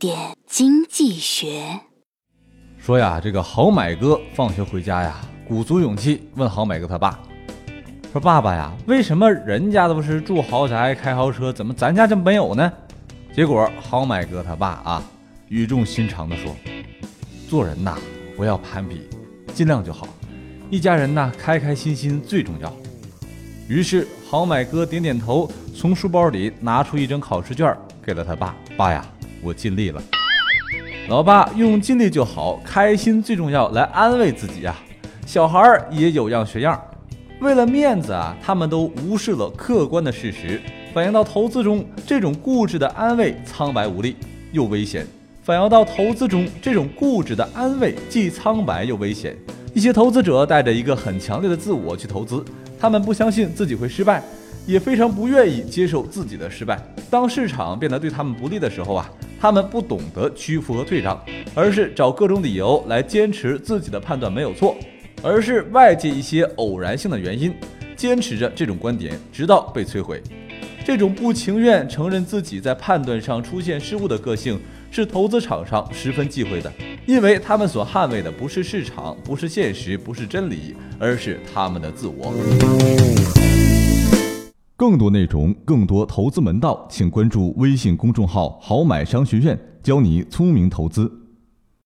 点经济学。说呀，这个好买哥放学回家呀，鼓足勇气问好买哥他爸说：“爸爸呀，为什么人家都是住豪宅、开豪车，怎么咱家就没有呢？”结果好买哥他爸啊，语重心长地说：“做人呐，不要攀比，尽量就好。一家人呐，开开心心最重要。”于是好买哥点点头，从书包里拿出一张考试卷，给了他爸：“爸呀，我尽力了。”老爸用“尽力就好，开心最重要”来安慰自己呀。小孩儿也有样学样，为了面子啊，他们都无视了客观的事实。反映到投资中，这种固执的安慰苍白无力又危险；反映到投资中，这种固执的安慰既苍白又危险。一些投资者带着一个很强烈的自我去投资，他们不相信自己会失败，也非常不愿意接受自己的失败。当市场变得对他们不利的时候啊，他们不懂得屈服和退让，而是找各种理由来坚持自己的判断没有错，而是外界一些偶然性的原因，坚持着这种观点，直到被摧毁。这种不情愿承认自己在判断上出现失误的个性，是投资场上十分忌讳的，因为他们所捍卫的不是市场，不是现实，不是真理，而是他们的自我。更多内容，更多投资门道，请关注微信公众号“好买商学院”，教你聪明投资。